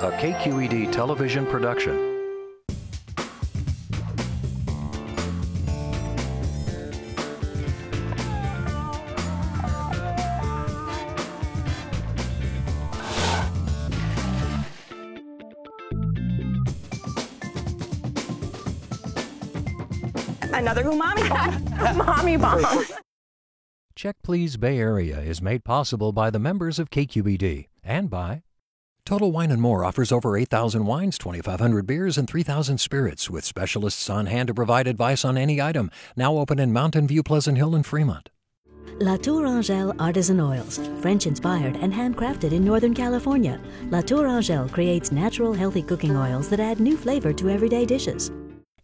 a KQED television production. Another umami bomb. Umami bomb. Check Please Bay Area is made possible by the members of KQED and by Total Wine & More offers over 8,000 wines, 2,500 beers, and 3,000 spirits with specialists on hand to provide advice on any item. Now open in Mountain View, Pleasant Hill, and Fremont. La Tour Angèle Artisan Oils, French inspired and handcrafted in Northern California. La Tour Angèle creates natural, healthy cooking oils that add new flavor to everyday dishes.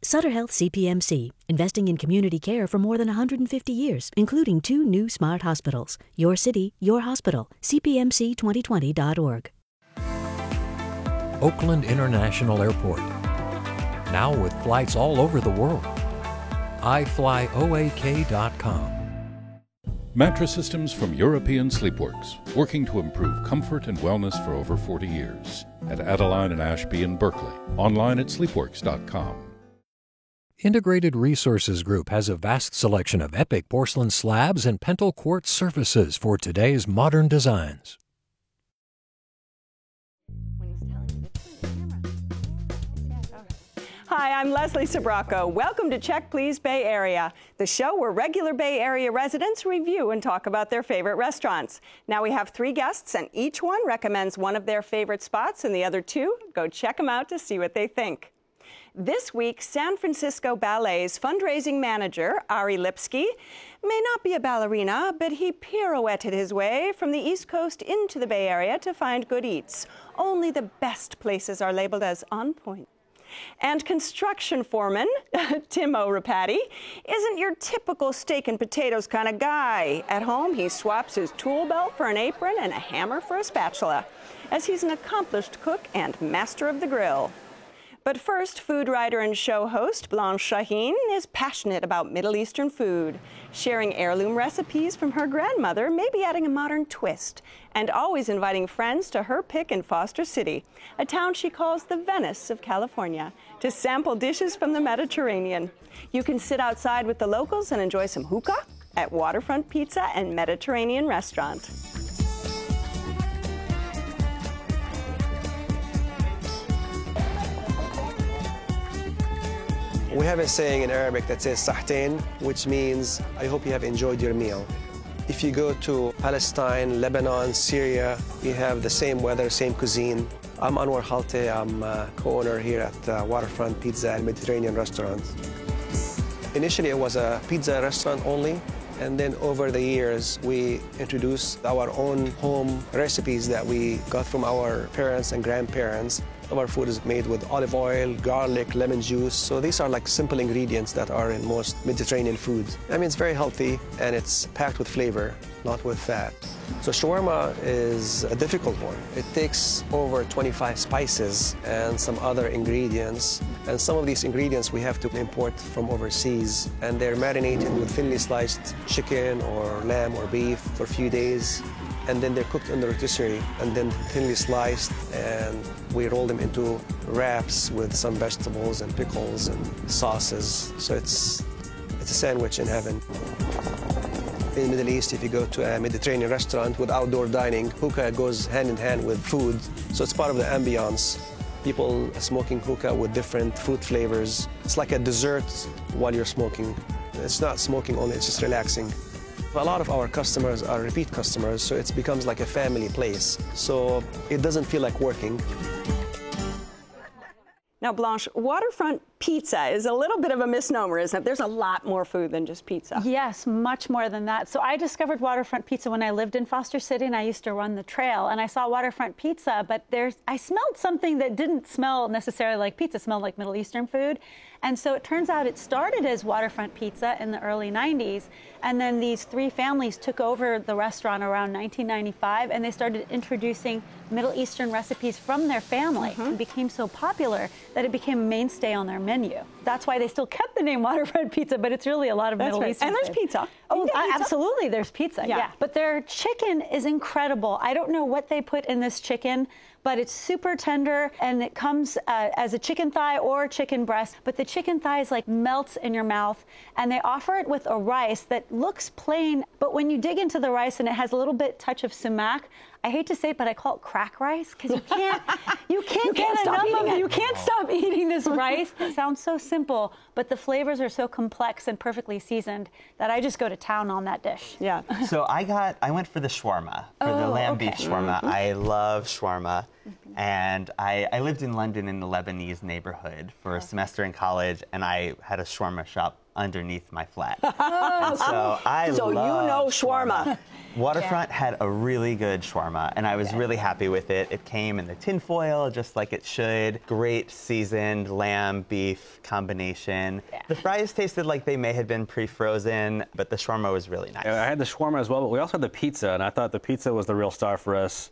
Sutter Health CPMC, investing in community care for more than 150 years, including two new smart hospitals. Your city, your hospital. CPMC2020.org. Oakland International Airport. Now with flights all over the world. iFlyOAK.com. Mattress systems from European Sleepworks, working to improve comfort and wellness for over 40 years. At Adeline and Ashby in Berkeley. Online at sleepworks.com. Integrated Resources Group has a vast selection of epic porcelain slabs and Pental quartz surfaces for today's modern designs. Hi, I'm Leslie Sbrocco. Welcome to Check Please Bay Area, the show where regular Bay Area residents review and talk about their favorite restaurants. Now we have three guests, and each one recommends one of their favorite spots, and the other two go check them out to see what they think. This week, San Francisco Ballet's fundraising manager, Ari Lipsky, may not be a ballerina, but he pirouetted his way from the East Coast into the Bay Area to find good eats. Only the best places are labeled as on point. And construction foreman, Tim Rapati, isn't your typical steak and potatoes kind of guy. At home, he swaps his tool belt for an apron and a hammer for a spatula, as he's an accomplished cook and master of the grill. But first, food writer and show host Blanche Shaheen is passionate about Middle Eastern food, sharing heirloom recipes from her grandmother, maybe adding a modern twist, and always inviting friends to her pick in Foster City, a town she calls the Venice of California, to sample dishes from the Mediterranean. You can sit outside with the locals and enjoy some hookah at Waterfront Pizza and Mediterranean Restaurant. We have a saying in Arabic that says sahtain, which means I hope you have enjoyed your meal. If you go to Palestine, Lebanon, Syria, you have the same weather, same cuisine. I'm Anwar Halte. I'm uh, co-owner here at uh, Waterfront Pizza and Mediterranean Restaurant. Initially, it was a pizza restaurant only, and then over the years, we introduced our own home recipes that we got from our parents and grandparents. Our food is made with olive oil, garlic, lemon juice. So these are like simple ingredients that are in most Mediterranean foods. I mean, it's very healthy and it's packed with flavor, not with fat. So shawarma is a difficult one. It takes over 25 spices and some other ingredients. And some of these ingredients we have to import from overseas. And they're marinated with thinly sliced chicken or lamb or beef for a few days and then they're cooked in the rotisserie and then thinly sliced and we roll them into wraps with some vegetables and pickles and sauces. So it's, it's a sandwich in heaven. In the Middle East, if you go to a Mediterranean restaurant with outdoor dining, hookah goes hand in hand with food. So it's part of the ambiance. People smoking hookah with different food flavors. It's like a dessert while you're smoking. It's not smoking only, it's just relaxing. A lot of our customers are repeat customers, so it becomes like a family place. So it doesn't feel like working. Now, Blanche, waterfront pizza is a little bit of a misnomer, isn't it? There's a lot more food than just pizza. Yes, much more than that. So I discovered waterfront pizza when I lived in Foster City and I used to run the trail and I saw waterfront pizza, but there's I smelled something that didn't smell necessarily like pizza, it smelled like Middle Eastern food. And so it turns out it started as waterfront pizza in the early 90s and then these three families took over the restaurant around 1995 and they started introducing Middle Eastern recipes from their family mm-hmm. and became so popular that it became a mainstay on their menu. That's why they still kept the name Waterfront Pizza, but it's really a lot of That's Middle right. Eastern And there's food. pizza. Oh, pizza. absolutely, there's pizza. Yeah. Yeah. but their chicken is incredible. I don't know what they put in this chicken, but it's super tender, and it comes uh, as a chicken thigh or chicken breast. But the chicken thigh is like melts in your mouth, and they offer it with a rice that looks plain, but when you dig into the rice and it has a little bit touch of sumac. I hate to say it, but I call it crack rice because you can't, you can't You get can't stop enough of eating it. it. You can't this rice. It sounds so simple, but the flavors are so complex and perfectly seasoned that I just go to town on that dish. Yeah. So I got, I went for the shawarma, for the Oh, lamb okay. beef shawarma. Mm-hmm. I love shawarma. And I, I lived in London in the Lebanese neighborhood for a oh. semester in college, and I had a shawarma shop underneath my flat. and so I So you love know shawarma. Waterfront had a really good shawarma, and I was really happy with it. It came in the tin foil, just like it should. Great seasoned lamb beef combination. The fries tasted like they may have been pre-frozen, but the shawarma was really nice. I had the shawarma as well, but we also had the pizza, and I thought the pizza was the real star for us.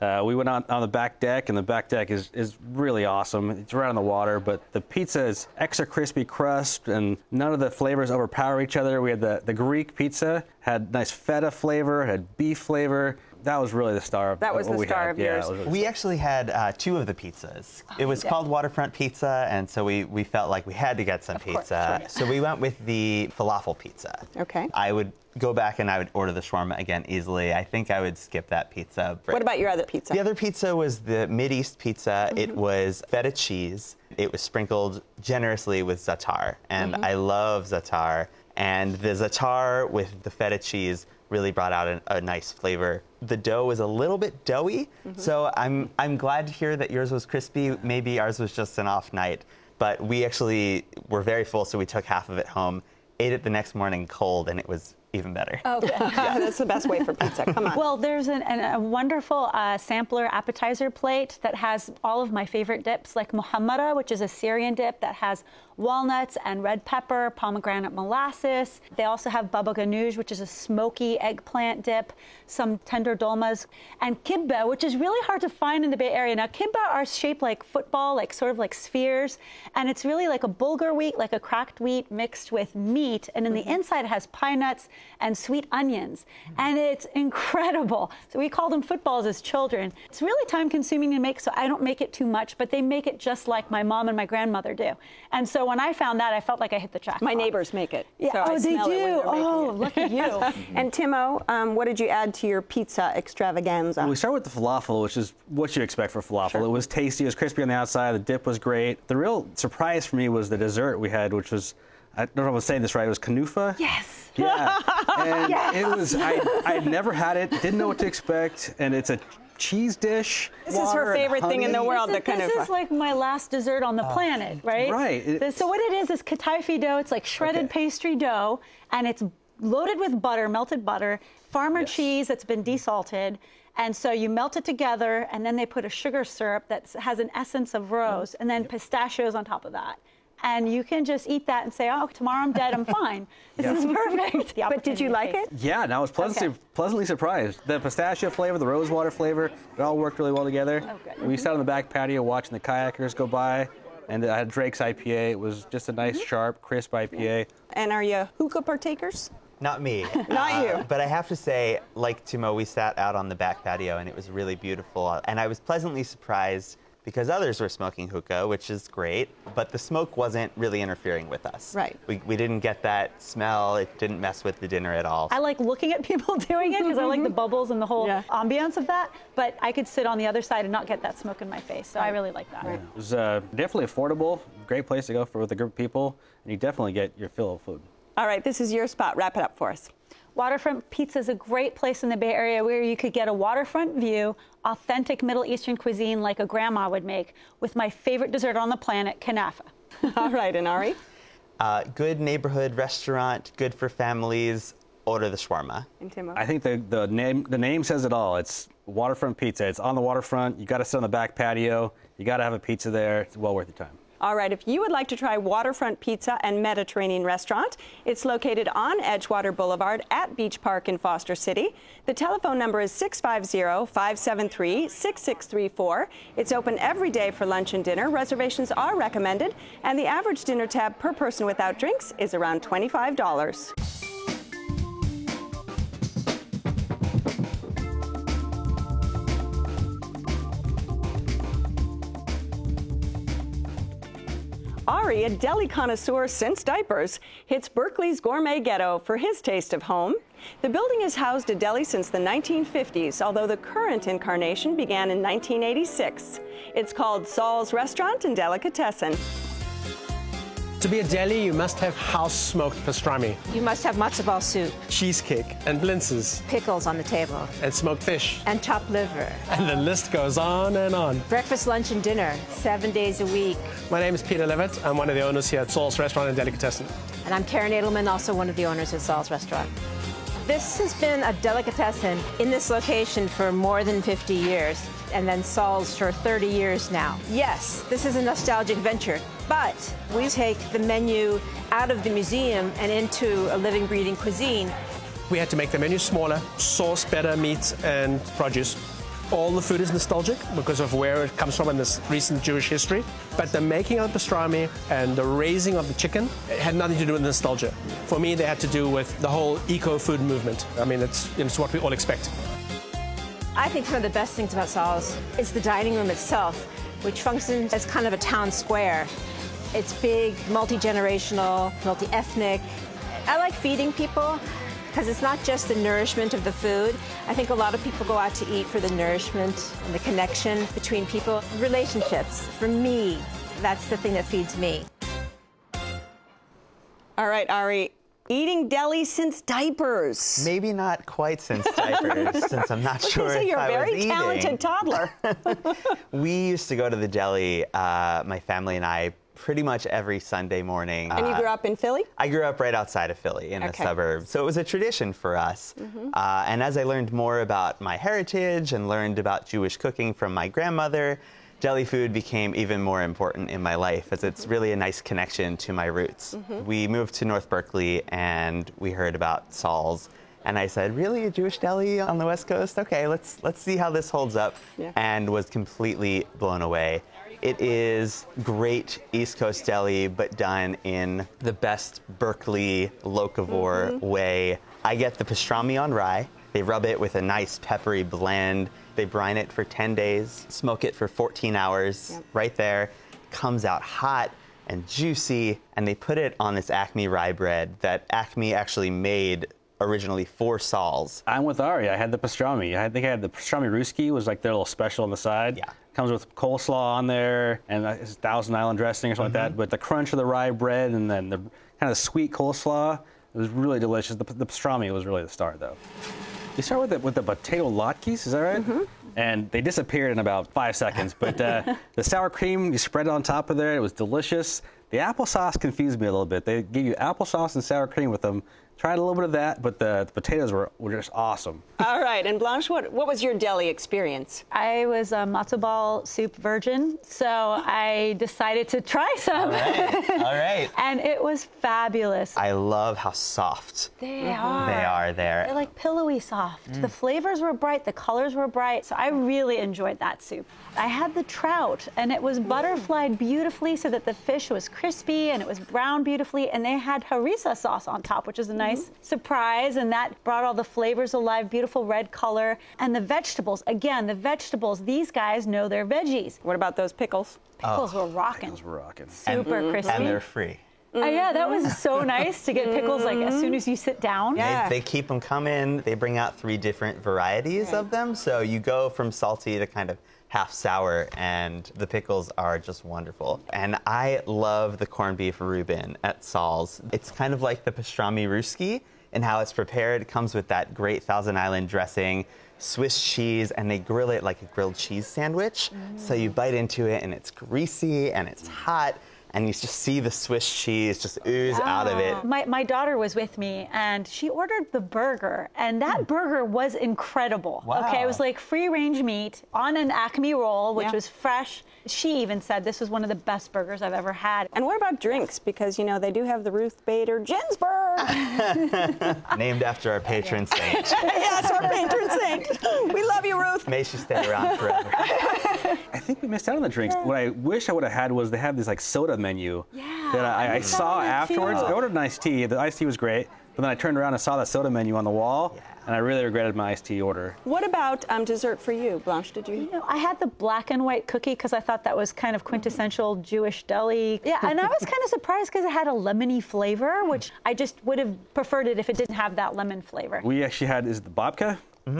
Uh, we went on, on the back deck, and the back deck is, is really awesome. It's right on the water, but the pizza is extra crispy crust, and none of the flavors overpower each other. We had the, the Greek pizza, had nice feta flavor, had beef flavor. That was really the star of That was the we star had. of yeah, yours. it really We actually had uh, two of the pizzas. It was called Waterfront Pizza, and so we, we felt like we had to get some course, pizza. sure. So we went with the falafel pizza. Okay. I would go back and I would order the shawarma again easily. I think I would skip that pizza. What about your other pizza? The other pizza was the Mid East pizza. Mm-hmm. It was feta cheese. It was sprinkled generously with za'atar, and Mm-hmm. I love za'atar. And the za'atar with the feta cheese really brought out a, a nice flavor. The dough was a little bit doughy, Mm-hmm. so I'm I'm glad to hear that yours was crispy. Maybe ours was just an off night, but we actually were very full, so we took half of it home, ate it the next morning cold, and it was even better. Okay. yeah, That's the best way for pizza. Come on. Well, there's an, an, a wonderful uh, sampler appetizer plate that has all of my favorite dips, like Muhammara, which is a Syrian dip that has walnuts and red pepper, pomegranate molasses. They also have baba ganoush, which is a smoky eggplant dip, some tender dolmas, and kibbe, which is really hard to find in the Bay Area. Now, kibbe are shaped like football, like sort of like spheres, and it's really like a bulgur wheat, like a cracked wheat mixed with meat, and in the inside it has pine nuts and sweet onions, and it's incredible. So we called them footballs as children. It's really time consuming to make, so I don't make it too much, but they make it just like my mom and my grandmother do. And so when I found that, I felt like I hit the jackpot. My neighbors make it. Yeah. so I oh, they smell it when do. Oh, it. look at you. And Timo, um, what did you add to your pizza extravaganza? We start with the falafel, which is what you expect for falafel. It was tasty, it was crispy on the outside, the dip was great. The real surprise for me was the dessert we had, which was, I don't know if I'm saying this right, it was kanufa. yes. Yeah. And it was, I, I'd never had it, didn't know what to expect, and it's a cheese dish. This is her favorite thing in the world, This, the is, this is like my last dessert on the oh. planet, right? right. It- so what it is is kataifi dough. It's like shredded Okay. pastry dough, and it's loaded with butter, melted butter, farmer cheese that's been desalted. And so you melt it together, and then they put a sugar syrup that has an essence of rose, oh. and then pistachios on top of that. And you can just eat that and say, "Oh, tomorrow I'm dead. I'm fine. This is perfect." But did you like it? Yeah, and I was pleasantly, Okay. pleasantly surprised. The pistachio flavor, the rosewater flavor, it all worked really well together. Oh, good. We sat on the back patio watching the kayakers go by, and I had Drake's IPA. It was just a nice, Mm-hmm. sharp, crisp IPA. And are you hookah partakers? Not me. Not you. But I have to say, like Timo, we sat out on the back patio and it was really beautiful. And I was pleasantly surprised because others were smoking hookah, which is great, but the smoke wasn't really interfering with us. Right. We, we didn't get that smell. It didn't mess with the dinner at all. I like looking at people doing it because I like the bubbles and the whole Yeah. ambiance of that. But I could sit on the other side and not get that smoke in my face. So I really like that. It was uh, definitely affordable, great place to go for with a group of people, and you definitely get your fill of food. All right, this is your spot. Wrap it up for us. Waterfront Pizza is a great place in the Bay Area where you could get a waterfront view, authentic Middle Eastern cuisine like a grandma would make, with my favorite dessert on the planet, kanafa. All right, and Ari? Uh, good neighborhood restaurant, good for families. Order the shawarma. And Timo? I think the, the name the name says it all. It's waterfront pizza. It's on the waterfront. You got to sit on the back patio. You got to have a pizza there. It's well worth your time. All right, if you would like to try Waterfront Pizza and Mediterranean Restaurant, it's located on Edgewater Boulevard at Beach Park in Foster City. The telephone number is 650 573 6634. It's open every day for lunch and dinner. Reservations are recommended, and the average dinner tab per person without drinks is around $25. Ari, a deli connoisseur since diapers, hits Berkeley's gourmet ghetto for his taste of home. The building has housed a deli since the 1950s, although the current incarnation began in 1986. It's called Saul's Restaurant and Delicatessen. To be a deli, you must have house-smoked pastrami, You must have matzo ball soup, cheesecake, and blintzes, pickles on the table, and smoked fish. and chopped liver. And the list goes on and on. Breakfast, lunch, and dinner, seven days a week. My name is Peter Levitt. I'm one of the owners here at Saul's Restaurant and Delicatessen. And I'm Karen Edelman, also one of the owners at Saul's Restaurant. This has been a delicatessen in this location for more than 50 years, and then Saul's for 30 years now. Yes, this is a nostalgic venture, but we take the menu out of the museum and into a living, breathing cuisine. We had to make the menu smaller, source better meat and produce. All the food is nostalgic because of where it comes from in this recent Jewish history. But the making of the pastrami and the raising of the chicken had nothing to do with nostalgia. For me, they had to do with the whole eco-food movement. I mean, it's, it's what we all expect. I think one of the best things about Saul's is the dining room itself, which functions as kind of a town square. It's big, multi-generational, multi-ethnic. I like feeding people because it's not just the nourishment of the food. I think a lot of people go out to eat for the nourishment and the connection between people, relationships. For me, that's the thing that feeds me. All right, Ari, eating deli since diapers. Maybe not quite since diapers, since I'm not sure so you're a very eating. talented toddler. We used to go to the deli, uh, my family and I, pretty much every Sunday morning. and you Uh, grew up in Philly? I grew up right outside of Philly in Okay. Mm-hmm. a suburb, so it was a tradition for us. Uh, and as I learned more about my heritage and learned about Jewish cooking from my grandmother, deli food became even more important in my life as it's really a nice connection to my roots. Mm-hmm. We moved to North Berkeley and we heard about Saul's. And I said, "Really, a Jewish deli on the West Coast? Okay, let's let's see how this holds up." Yeah. And was completely blown away. It is great East Coast deli, but done in the best Berkeley locavore way. I get the pastrami on rye. They rub it with a nice peppery blend. They brine it for 10 days, smoke it for 14 hours Yep. right there. Comes out hot and juicy, and they put it on this Acme rye bread that Acme actually made originally for Saul's. I'm with Ari. I had the pastrami. I think I had the pastrami ruski was like their little special on the side. Yeah. Comes with coleslaw on there and it's Thousand Island dressing or something like mm-hmm. that. But the crunch of the rye bread and then the kind of sweet coleslaw it was really delicious. The, the pastrami was really the star though. You start with the, with the potato latkes, is that right? And they disappeared in about five seconds. But uh, the sour cream, you spread it on top of there. It was delicious. The applesauce confused me a little bit. They gave you applesauce and sour cream with them. Tried a little bit of that, but the, the potatoes were, were just awesome. All right, and Blanche, what, what was your deli experience? I was a matzo ball soup virgin, so I decided to try some. All right, all right. and it was fabulous. I love how soft they are. they are there. They're like pillowy soft. Mm. The flavors were bright, the colors were bright, so I really enjoyed that soup. I had the trout, and it was butterflied beautifully so that the fish was crispy and it was browned beautifully, and they had harissa sauce on top, which is a nice surprise, and that brought all the flavors alive, beautiful red color. And the vegetables, again, the vegetables, these guys know their veggies. What about those pickles? Pickles were rocking. Those were rocking. Super crispy. and they're free. Uh, yeah, that was so nice to get pickles like as soon as you sit down. Yeah. They, they keep them coming. They bring out three different varieties of them. So you go from salty to kind of half sour, and the pickles are just wonderful. And I love the corned beef Reuben at Saul's. It's kind of like the pastrami ruski and how it's prepared. It comes with that great Thousand Island dressing. Swiss cheese, and they grill it like a grilled cheese sandwich. So you bite into it, and it's greasy and it's hot, and you just see the Swiss cheese just ooze out of it. Ah. My, my daughter was with me and she ordered the burger, and that hmm. burger was incredible. Wow. Okay, it was like free range meat on an Acme roll, which Yeah. was fresh. She even said this was one of the best burgers I've ever had. And what about drinks? Because, you know, they do have the Ruth Bader Ginsburg. Named after our patron saint. yes, our patron saint. We love you, Ruth. May she stay around forever. I think we missed out on the drinks. What I wish I would have had was they have these like soda menu that I, I saw that afterwards. too. I ordered an iced tea. The iced tea was great, but then I turned around and saw the soda menu on the wall, and I really regretted my iced tea order. What about um, dessert for you, Blanche? Did you? You know, I had the black and white cookie because I thought that was kind of quintessential Jewish deli. Yeah, and I was kind of surprised because it had a lemony flavor, which I just would have preferred it if it didn't have that lemon flavor. We actually had is it the babka?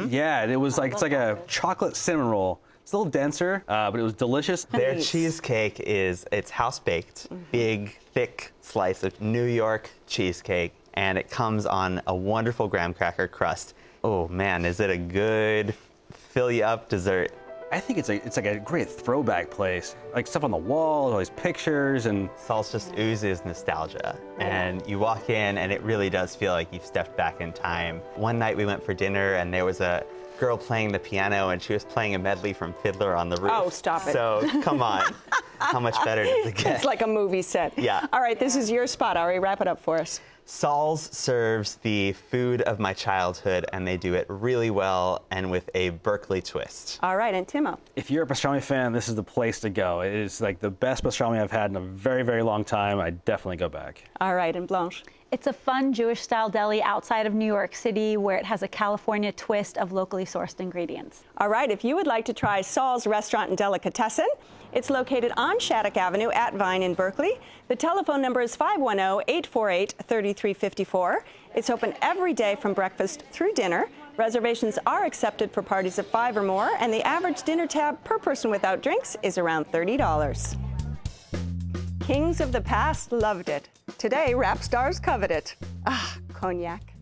Yeah, it was like it's like a chocolate cinnamon roll. It's a little denser, uh, but it was delicious. Their Nice. cheesecake is it's house baked, big, thick slice of New York cheesecake, and it comes on a wonderful graham cracker crust. Oh man, is it a good fill you up dessert? I think it's a it's like a great throwback place. Like stuff on the wall, all these pictures, and Saul's just oozes nostalgia. And you walk in, and it really does feel like you've stepped back in time. One night we went for dinner, and there was a girl playing the piano, and she was playing a medley from Fiddler on the Roof. Oh, stop it. So come on, how much better does it get? It's like a movie set. Yeah. All right, this is your spot, Ari. Wrap it up for us. Saul's serves the food of my childhood, and they do it really well and with a Berkeley twist. All right, and Timo. if you're a pastrami fan, this is the place to go. It is like the best pastrami I've had in a very very long time. I definitely go back. All right, and Blanche. It's a fun Jewish style deli outside of New York City where it has a California twist of locally sourced ingredients. All right, if you would like to try Saul's Restaurant and Delicatessen, it's located on Shattuck Avenue at Vine in Berkeley. The telephone number is 510 848 3354. It's open every day from breakfast through dinner. Reservations are accepted for parties of five or more, and the average dinner tab per person without drinks is around $30. Kings of the past loved it. Today, rap stars covet it. Ah, cognac.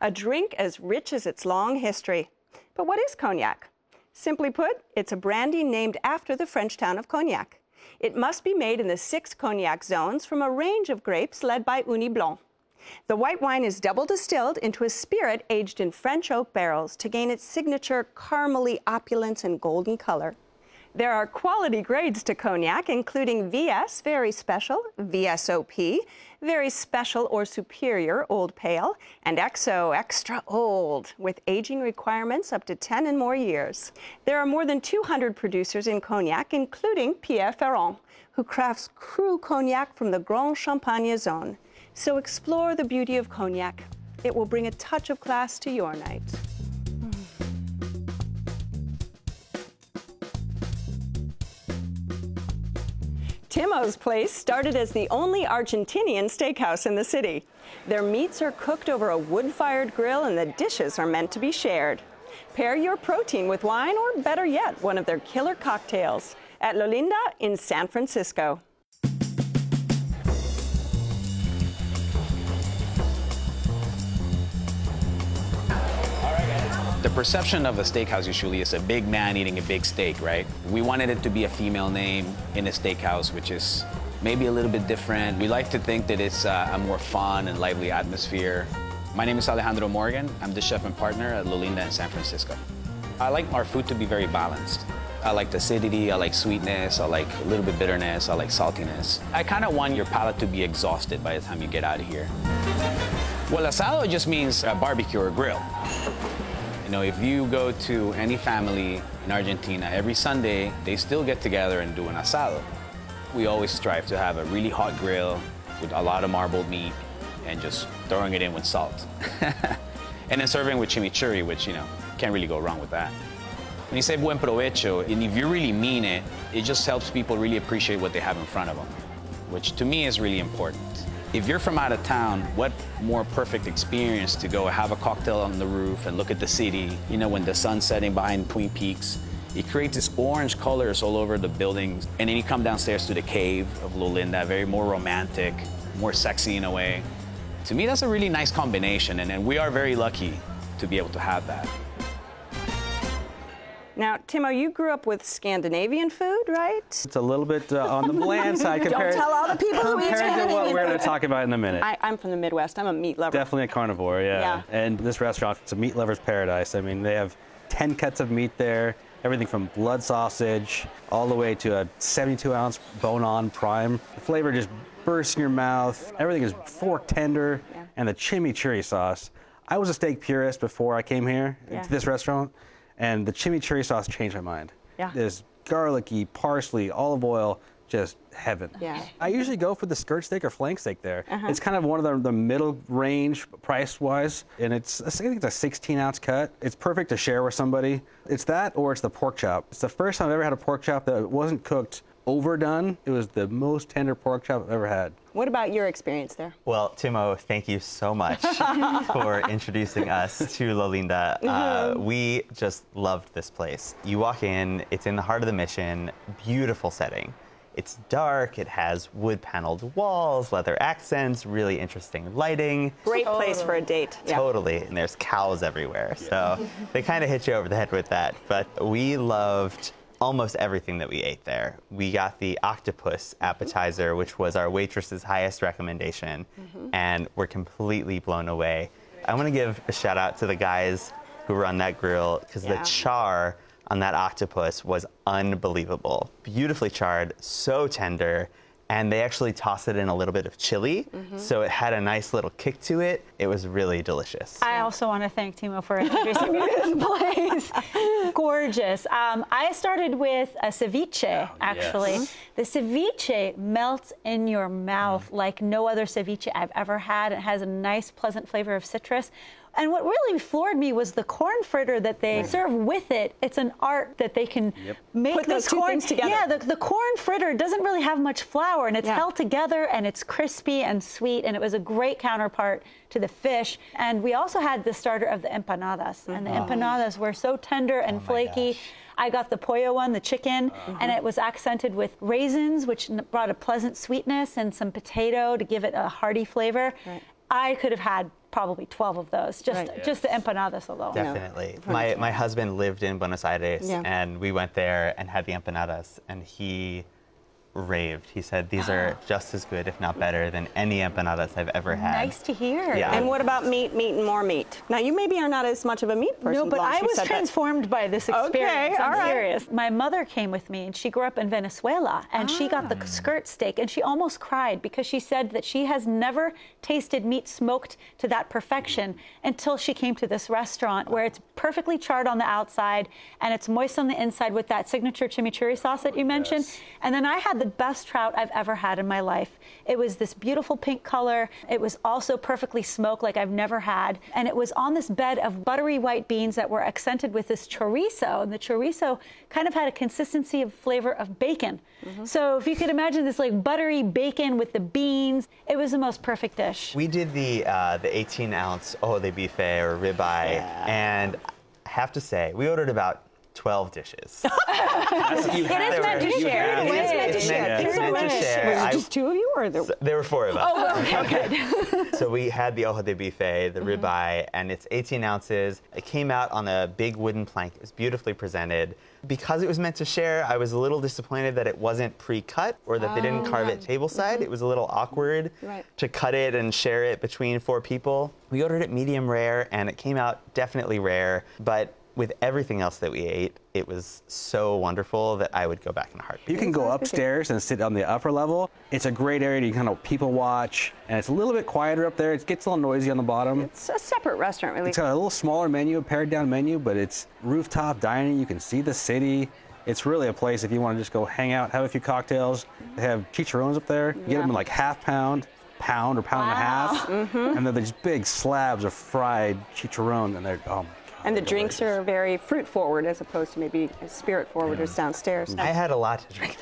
A drink as rich as its long history. But what is cognac? Simply put, it's a brandy named after the French town of Cognac. It must be made in the six cognac zones from a range of grapes led by Ugni Blanc. The white wine is double distilled into a spirit aged in French oak barrels to gain its signature caramely opulence and golden color. There are quality grades to cognac, including VS, very special, VSOP, very special or superior, old pale, and XO, extra old, with aging requirements up to 10 and more years. There are more than 200 producers in cognac, including Pierre Ferrand, who crafts cru cognac from the Grand Champagne zone. So explore the beauty of cognac. It will bring a touch of class to your night. Timo's Place started as the only Argentinian steakhouse in the city. Their meats are cooked over a wood fired grill and the dishes are meant to be shared. Pair your protein with wine or, better yet, one of their killer cocktails at Lolinda in San Francisco. The perception of a steakhouse usually is a big man eating a big steak, right? We wanted it to be a female name in a steakhouse, which is maybe a little bit different. We like to think that it's uh, a more fun and lively atmosphere. My name is Alejandro Morgan. I'm the chef and partner at Lolinda in San Francisco. I like our food to be very balanced. I like the acidity, I like sweetness, I like a little bit bitterness, I like saltiness. I kind of want your palate to be exhausted by the time you get out of here. Well, asado just means a barbecue or grill. You know, if you go to any family in Argentina, every Sunday, they still get together and do an asado. We always strive to have a really hot grill with a lot of marbled meat and just throwing it in with salt. and then serving with chimichurri, which, you know, can't really go wrong with that. When you say buen provecho, and if you really mean it, it just helps people really appreciate what they have in front of them, which to me is really important. If you're from out of town, what more perfect experience to go have a cocktail on the roof and look at the city, you know, when the sun's setting behind Twin Peaks. It creates this orange colors all over the buildings. And then you come downstairs to the cave of Lolinda, very more romantic, more sexy in a way. To me, that's a really nice combination, and, and we are very lucky to be able to have that. Now, Timo, you grew up with Scandinavian food, right? It's a little bit uh, on the bland side Don't compared, tell all the people who eat compared to what we're going to talk about in a minute. I, I'm from the Midwest. I'm a meat lover. Definitely a carnivore, yeah. Yeah. And this restaurant, it's a meat lover's paradise. I mean, they have 10 cuts of meat there, everything from blood sausage all the way to a 72 ounce bone on prime. The flavor just bursts in your mouth. Everything is fork tender, yeah. and the chimichurri sauce. I was a steak purist before I came here Yeah. to this restaurant, and the chimichurri sauce changed my mind. Yeah. There's garlicky, parsley, olive oil, just heaven. Yeah. I usually go for the skirt steak or flank steak there. Uh-huh. It's kind of one of the, the middle range price wise, and it's I think it's a 16 ounce cut. It's perfect to share with somebody. It's that or it's the pork chop. It's the first time I've ever had a pork chop that wasn't cooked overdone. It was the most tender pork chop I've ever had. What about your experience there? Well, Timo, thank you so much for introducing us to Lolinda. Uh, Mhm. we just loved this place. You walk in, it's in the heart of the mission, beautiful setting. It's dark, it has wood paneled walls, leather accents, really interesting lighting. Great place for a date. Yeah. Totally. And there's cows everywhere. So they kind of hit you over the head with that. But we loved almost everything that we ate there. We got the octopus appetizer, which was our waitress's highest recommendation. Mm-hmm. And we're completely blown away. I want to give a shout out to the guys who run that grill because Yeah. the char on that octopus was unbelievable. Beautifully charred, so tender. And they actually tossed it in a little bit of chili, Mhm. so it had a nice little kick to it. It was really delicious. I also want to thank Timo for introducing me to this place. Gorgeous. Um, I started with a ceviche, actually. yes. The ceviche melts in your mouth like no other ceviche I've ever had. It has a nice, pleasant flavor of citrus. And what really floored me was the corn fritter that they serve with it. It's an art that they can make Put those this two corn things together. Yeah, the, the corn fritter doesn't really have much flour, and it's Yeah. held together, and it's crispy and sweet, and it was a great counterpart to the fish. And we also had the starter of the empanadas, and the Mhm. empanadas were so tender and flaky. I got the pollo one, the chicken, and it was accented with raisins, which brought a pleasant sweetness, and some potato to give it a hearty flavor. I could have had probably 12 of those, just Right. just the empanadas alone. Definitely. My, my husband lived in Buenos Aires, Yeah. and we went there and had the empanadas, and he raved. He said these are just as good, if not better, than any empanadas I've ever had. Nice to hear. Yeah. And what about meat, meat, and more meat? Now, you maybe are not as much of a meat person. No, but I was said that. transformed by this experience. Okay, experience. I'm all right. serious. My mother came with me, and she grew up in Venezuela, and she got Ah. the skirt steak, and she almost cried because she said that she has never tasted meat smoked to that perfection until she came to this restaurant where it's perfectly charred on the outside and it's moist on the inside with that signature chimichurri sauce that you mentioned. And then I had the best trout I've ever had in my life. It was this beautiful pink color. It was also perfectly smoked like I've never had. And it was on this bed of buttery white beans that were accented with this chorizo. And the chorizo kind of had a consistency of flavor of bacon. So if you could imagine this like buttery bacon with the beans, it was the most perfect dish. We did the uh, the 18 ounce ojo de bife or ribeye, and I have to say, we ordered about 12 dishes. It is meant to share. It is meant to share. It's meant to share. Was it just two of you, or there? There were four of us. Oh, okay, good. so we had the ojo de bife, the Mm-hmm. ribeye, and it's 18 ounces. It came out on a big wooden plank. It was beautifully presented. Because it was meant to share, I was a little disappointed that it wasn't pre-cut or that they didn't Oh, carve yeah. it tableside. It was a little awkward Right. to cut it and share it between four people. We ordered it medium rare, and it came out definitely rare, but with everything else that we ate, it was so wonderful that I would go back in a heartbeat. You can go upstairs and sit on the upper level. It's a great area to kind of people watch, and it's a little bit quieter up there. It gets a little noisy on the bottom. It's a separate restaurant, really. It's got a little smaller menu, a pared down menu, but it's rooftop dining. You can see the city. It's really a place if you want to just go hang out, have a few cocktails. They have chicharrones up there. You get them in like half pound, pound, or pound and a half. Mhm. And then these big slabs of fried chicharron, and they're, oh my And the drinks are very fruit forward as opposed to maybe spirit forward as downstairs. I had a lot to drink.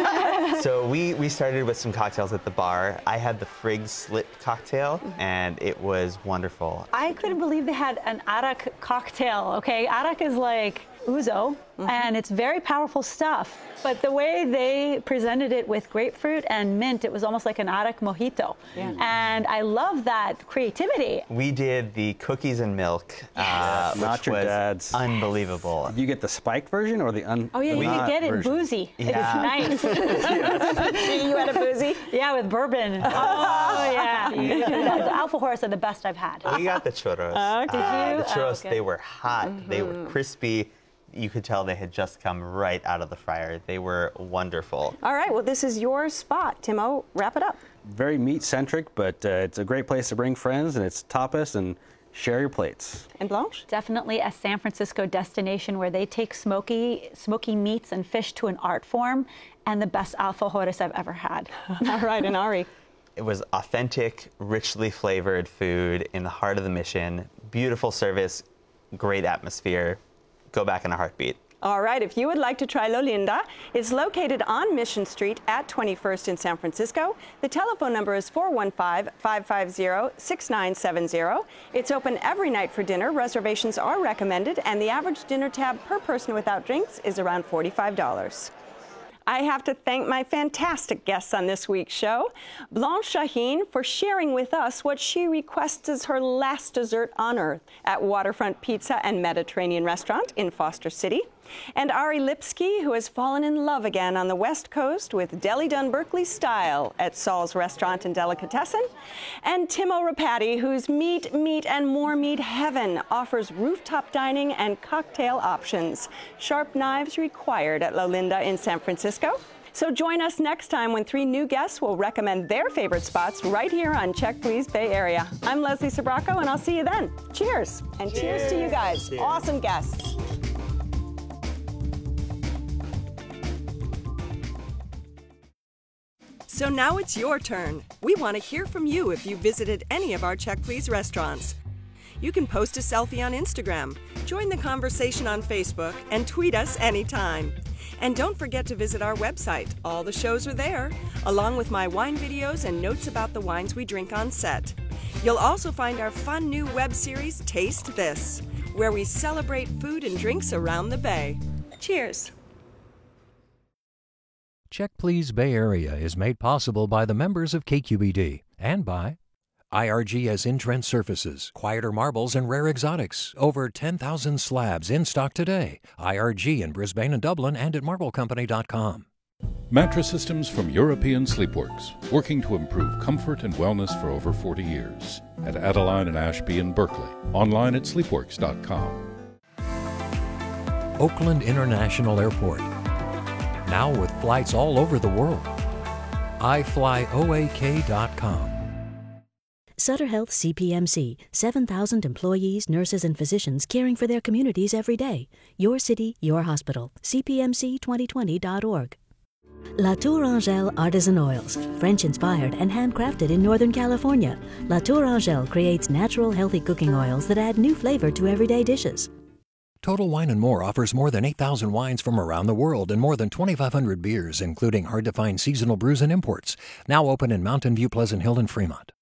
so we, we started with some cocktails at the bar. I had the Frigg Slip cocktail, mm-hmm. and it was wonderful. I couldn't believe they had an arak cocktail. Okay, arak is like ouzo, mm-hmm. and it's very powerful stuff. But the way they presented it with grapefruit and mint, it was almost like an arak mojito. Yeah. And I love that creativity. We did the cookies and milk, uh, yes. uh, Not your dad's. unbelievable. You get the spiked version or the un? Oh yeah, you can get it version. boozy. Yeah. It's nice. you had a boozy? Yeah, with bourbon. Oh yeah. the alfajores are the best I've had. We got the churros. Oh, did uh, you? The churros, oh, they were hot. Mm-hmm. They were mm-hmm. crispy you could tell they had just come right out of the fryer. They were wonderful. All right, well, this is your spot. Timo, wrap it up. Very meat centric, but uh, it's a great place to bring friends, and it's tapas and share your plates. And Blanche? Definitely a San Francisco destination where they take smoky, smoky meats and fish to an art form, and the best alfajores I've ever had. All right, and Ari? It was authentic, richly flavored food in the heart of the mission. Beautiful service, great atmosphere go back in a heartbeat. All right, if you would like to try Lolinda, it's located on Mission Street at 21st in San Francisco. The telephone number is 415-550-6970. It's open every night for dinner. Reservations are recommended, and the average dinner tab per person without drinks is around $45. I have to thank my fantastic guests on this week's show. Blanche Shaheen for sharing with us what she requests as her last dessert on earth at Waterfront Pizza and Mediterranean Restaurant in Foster City and Ari Lipsky, who has fallen in love again on the West Coast with Deli Dun Berkeley style at Saul's Restaurant and Delicatessen, and Timo Rapati, whose Meat, Meat, and More Meat Heaven offers rooftop dining and cocktail options. Sharp knives required at Lolinda in San Francisco. So join us next time when three new guests will recommend their favorite spots right here on Check Please Bay Area. I'm Leslie Sbrocco, and I'll see you then. Cheers, and cheers, cheers to you guys. Cheers. Awesome guests. So now it's your turn. We want to hear from you if you visited any of our Check Please restaurants. You can post a selfie on Instagram, join the conversation on Facebook, and tweet us anytime. And don't forget to visit our website. All the shows are there, along with my wine videos and notes about the wines we drink on set. You'll also find our fun new web series, Taste This, where we celebrate food and drinks around the Bay. Cheers! Check Please Bay Area is made possible by the members of KQED and by IRG has in-trend surfaces, quieter marbles, and rare exotics. Over 10,000 slabs in stock today. IRG in Brisbane and Dublin and at marblecompany.com. Mattress systems from European Sleepworks, working to improve comfort and wellness for over 40 years. At Adeline and Ashby in Berkeley. Online at sleepworks.com. Oakland International Airport now with flights all over the world. iFlyOAK.com. Sutter Health CPMC, 7,000 employees, nurses, and physicians caring for their communities every day. Your city, your hospital. CPMC2020.org. La Tour Angèle Artisan Oils, French inspired and handcrafted in Northern California. La Tour Angèle creates natural, healthy cooking oils that add new flavor to everyday dishes. Total Wine & More offers more than 8,000 wines from around the world and more than 2,500 beers, including hard-to-find seasonal brews and imports. Now open in Mountain View, Pleasant Hill, and Fremont.